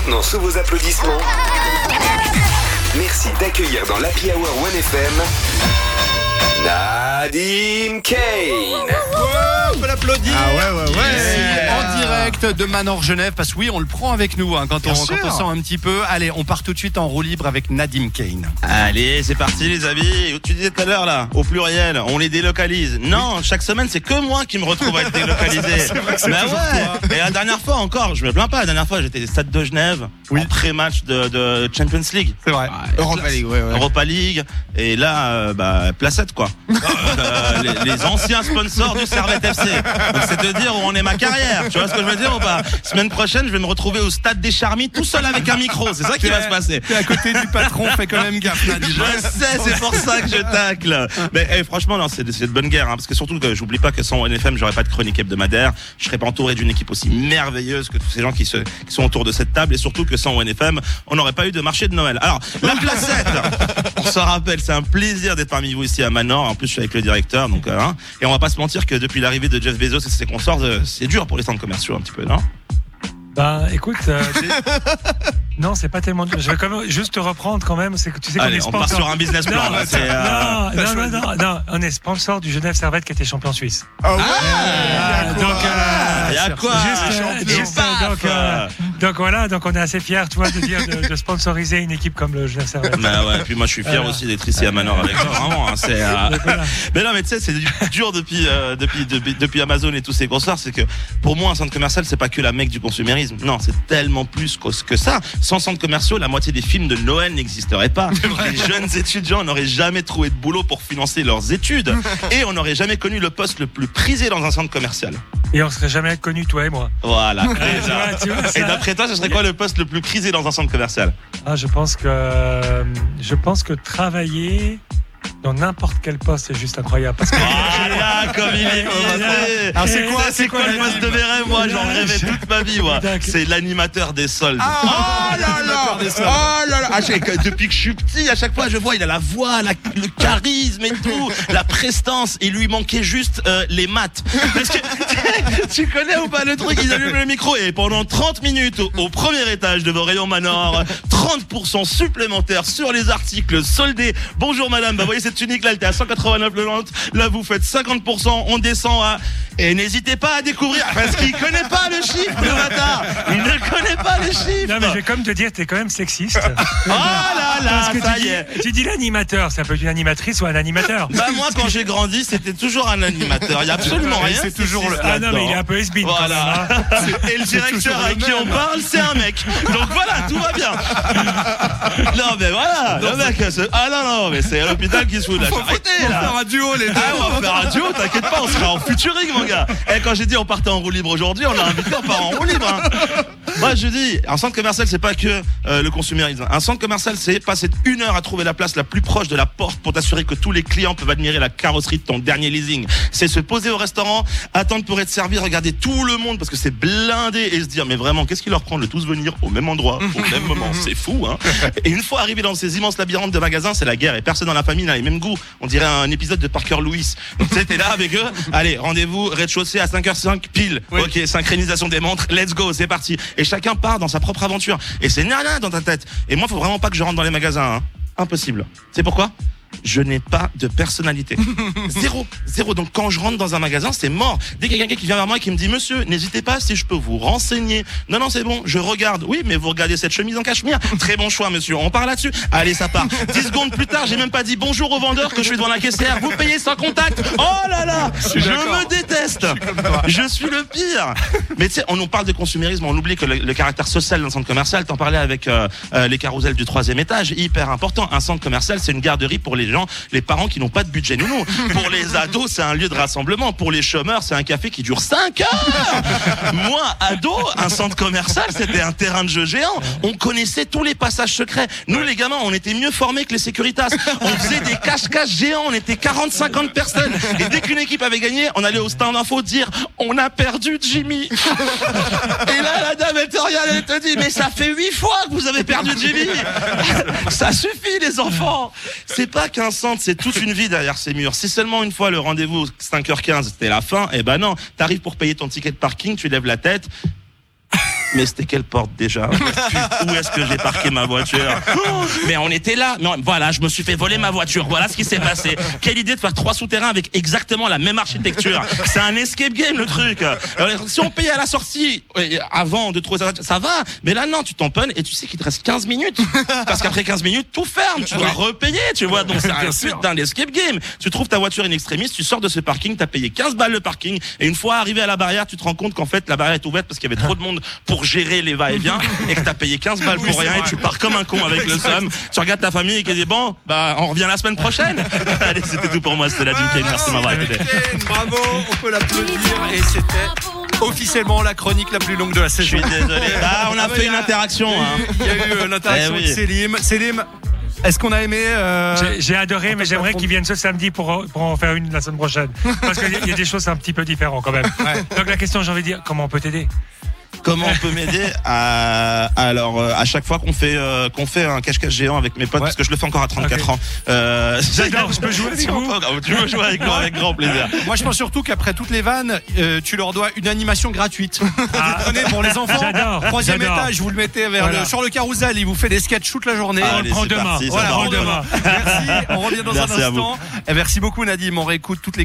maintenant sous vos applaudissements. Merci d'accueillir dans l'Happy Hour 1FM Nadim Kane. Direct de Manor Genève, parce que oui, on le prend avec nous hein, quand, on, quand on sent un petit peu. Allez, on part tout de suite en roue libre avec Nadim Kane. Allez, c'est parti les amis. Tu disais tout à l'heure là, au pluriel, on les délocalise. Non, chaque semaine c'est que moi qui me retrouve à être délocalisé. bah ouais. Et la dernière fois encore, je me plains pas. La dernière fois j'étais au stade de Genève, Oui. en pré-match de, de Champions League. C'est vrai. Europa League, ouais, ouais. Europa League et là euh, bah placette quoi Euh, les, les anciens sponsors du Servette FC donc c'est de dire où on est ma carrière tu vois ce que je veux dire? Ou pas semaine prochaine je vais me retrouver au stade des Charmilles tout seul avec un micro c'est ça qui va se passer T'es à côté du patron, fais quand même gaffe, Nadim. je sais, c'est pour ça que je tacle. Mais eh, franchement, non, c'est de bonne guerre, hein, parce que surtout que j'oublie pas que sans NFM, j'aurais pas de chronique hebdomadaire, je serais pas entouré d'une équipe aussi merveilleuse que tous ces gens qui, se, qui sont autour de cette table, et surtout que sans NFM, on n'aurait pas eu de marché de Noël. Alors, la placette, on se rappelle, c'est un plaisir d'être parmi vous ici à Manor. En plus, je suis avec le directeur, donc euh, hein, et on va pas se mentir que depuis l'arrivée de Jeff Bezos et ses consorts, euh, c'est dur pour les centres commerciaux un petit peu, non? Ben, écoute, euh, non, c'est pas tellement dur. Je vais quand même juste te reprendre quand même. C'est que tu sais qu'on Allez, est on part sponsor. sur un business plan. Non, là, c'est, euh, non, non, non, non, non, on est sponsor du Genève Servette qui était champion suisse. Ah ouais donc, euh, y a quoi? juste, Champion. juste, euh, donc, euh, donc voilà, donc on est assez fiers, tu vois, de dire de, de sponsoriser une équipe comme le Genève. Bah ouais, puis moi je suis fier Voilà. aussi d'être ici à Manor avec toi, vraiment. hein, c'est, euh, voilà. Mais non, mais tu sais, c'est du- dur depuis, euh, depuis, depuis, depuis Amazon et tous ces consorts. C'est que pour moi, un centre commercial, c'est pas que la mecque du consumérisme. Non, c'est tellement plus que, ça. Sans centre commerciaux, la moitié des films de Noël n'existeraient pas. Les jeunes étudiants n'auraient jamais trouvé de boulot pour financer leurs études. Et on n'aurait jamais connu le poste le plus prisé dans un centre commercial. Et on serait jamais connus, toi et moi. Voilà. Et ça- d'après toi, ce serait quoi le poste le plus prisé dans un centre commercial Ah, je pense que euh, je pense que travailler dans n'importe quel poste c'est juste incroyable parce que Voilà, comme il est. Alors, c'est quoi, C'est quoi le poste de mes rêves Moi, j'en rêvais toute ma vie, moi. C'est l'animateur des soldes. Oh là là Oh là là Ah, depuis que je suis petit, à chaque fois, je vois, il a la voix, la- le charisme et tout, la prestance. Il lui manquait juste euh, les maths. Parce que tu connais ou pas le truc Il allume le micro et pendant 30 minutes au, premier étage de vos rayons Manor, 30% supplémentaires sur les articles soldés. Bonjour madame, bah voyez cette tunique là, elle était à 189,90. Là, vous faites 50%, on descend à... Et n'hésitez pas à découvrir, parce qu'il connaît pas le chiffre, le bâtard Il ne connaît pas le chiffre non mais je vais comme te dire t'es quand même sexiste Oh là là, parce que ça tu y dis, est tu dis l'animateur ça peut être une animatrice ou un animateur Bah moi quand j'ai grandi c'était toujours un animateur, il y a absolument Ouais, rien. c'est toujours le- ah non mais il est un peu has Voilà. Et le directeur à qui on parle, c'est un mec. Donc voilà, tout va bien. Non mais voilà, le mec, ah non non, mais c'est à l'hôpital qui se fout de la charité On va faire un duo, les deux. Ah, on va faire un duo, t'inquiète pas, on sera en futuring, mon gars. Et quand j'ai dit on partait en roue libre aujourd'hui, on l'a invité, on part en roue libre. hein. Moi, je dis, un centre commercial, c'est pas que euh, le consumérisme. Un centre commercial, c'est passer une heure à trouver la place la plus proche de la porte pour t'assurer que tous les clients peuvent admirer la carrosserie de ton dernier leasing. C'est se poser au restaurant, attendre pour être servi, regarder tout le monde parce que c'est blindé et se dire, mais vraiment, qu'est-ce qui leur prend de tous venir au même endroit, au même moment? C'est fou, hein. Et une fois arrivé dans ces immenses labyrinthes de magasins, c'est la guerre et personne dans la famille n'a les mêmes goûts. On dirait un épisode de Parker Lewis. Donc, t'es là avec eux. Allez, rendez-vous, rez-de-chaussée à 5h05 pile. Ok, synchronisation des montres, let's go, c'est parti. Et chacun part dans sa propre aventure. Et c'est nana dans ta tête. Et moi, faut vraiment pas que je rentre dans les magasins. hein. Impossible. C'est pourquoi? Je n'ai pas de personnalité. Zéro. Zéro. Donc quand je rentre dans un magasin, c'est mort. Dès qu'il y a quelqu'un qui vient vers moi et qui me dit, monsieur, n'hésitez pas si je peux vous renseigner. Non, non, c'est bon, je regarde. Oui, mais vous regardez cette chemise en cachemire. Très bon choix, monsieur. On part là-dessus. Allez, ça part. Dix secondes plus tard, j'ai même pas dit bonjour au vendeur que je suis devant la caissière. Vous payez sans contact. Oh là là! Je me déteste. Je suis le pire. Mais tu sais, on nous parle de consumérisme, on oublie que le, le caractère social d'un centre commercial, t'en parlais avec euh, euh, les carousels du troisième étage, hyper important. Un centre commercial, c'est une garderie pour les gens, les parents qui n'ont pas de budget nounou. Pour les ados, c'est un lieu de rassemblement. Pour les chômeurs, c'est un café qui dure 5 heures. Moi, ado, un centre commercial, c'était un terrain de jeu géant. On connaissait tous les passages secrets. Nous, les gamins, on était mieux formés que les sécuritas. On faisait des cache-cache géants. On était 40-50 personnes. Et dès qu'une équipe avait gagné, on allait au stand info dire on a perdu Jimmy. Et là, la dame, elle te regarde, elle te dit, mais ça fait huit fois que vous avez perdu Jimmy. Ça suffit, les enfants. C'est pas qu'un centre, c'est toute une vie derrière ces murs. Si seulement une fois le rendez-vous 5h15, c'était la fin, eh ben non. T'arrives pour payer ton ticket de parking, tu lèves la tête. Mais c'était quelle porte déjà Où est-ce que j'ai parqué ma voiture Oh, Mais on était là. Mais on- voilà, je me suis fait voler ma voiture. Voilà ce qui s'est passé. Quelle idée de faire trois souterrains avec exactement la même architecture. C'est un escape game le truc. Alors, si on payait à la sortie euh, avant de trouver ça, ça va. Mais là non, tu tamponnes et tu sais qu'il te reste 15 minutes. Parce qu'après 15 minutes, tout ferme. Tu dois repayer, tu vois. Donc c'est un sûr. putain d'escape game. Tu trouves ta voiture in extremis, tu sors de ce parking, t'as payé 15 balles le parking et une fois arrivé à la barrière, tu te rends compte qu'en fait la barrière est ouverte parce qu'il y avait trop de monde pour gérer les va-et-vient et que t'as payé 15 balles pour rien et tu pars comme un con avec le somme. Tu regardes ta famille et qui dit bon, bah on revient la semaine prochaine. Allez, c'était tout pour moi, c'était la Jim Kane. Merci de m'avoir écouté. Bravo, on peut l'applaudir et c'était officiellement la chronique la plus longue de la Je saison. suis désolé. Bah, on a Ah, mais fait une interaction. Hein. Il y a eu euh, l'interaction Eh oui. de Selim. Selim, est-ce qu'on a aimé euh, J'ai- adoré, mais j'aimerais pas qu'il vienne ce samedi pour, pour en faire une la semaine prochaine. Parce qu'il y, a- il y a des choses un petit peu différentes quand même. Ouais. Donc la question, j'ai envie de dire, comment on peut t'aider? Comment on peut m'aider à, Alors, euh, à chaque fois qu'on fait euh, qu'on fait un cache-cache géant avec mes potes, Ouais. parce que je le fais encore à 34 Ok. ans. Euh, J'adore, je peux jouer avec vous Tu veux jouer avec moi avec grand plaisir. Moi, je pense surtout qu'après toutes les vannes, euh, tu leur dois une animation gratuite. Ah. Vous prenez pour les enfants. J'adore, Troisième étage, vous le mettez vers Voilà. le, sur le carrousel, il vous fait des sketchs toute la journée. Ah, On le prend demain. parti, Voilà, on demain. Merci, on revient dans Merci un à vous. instant. Et merci beaucoup Nadim, on réécoute toutes les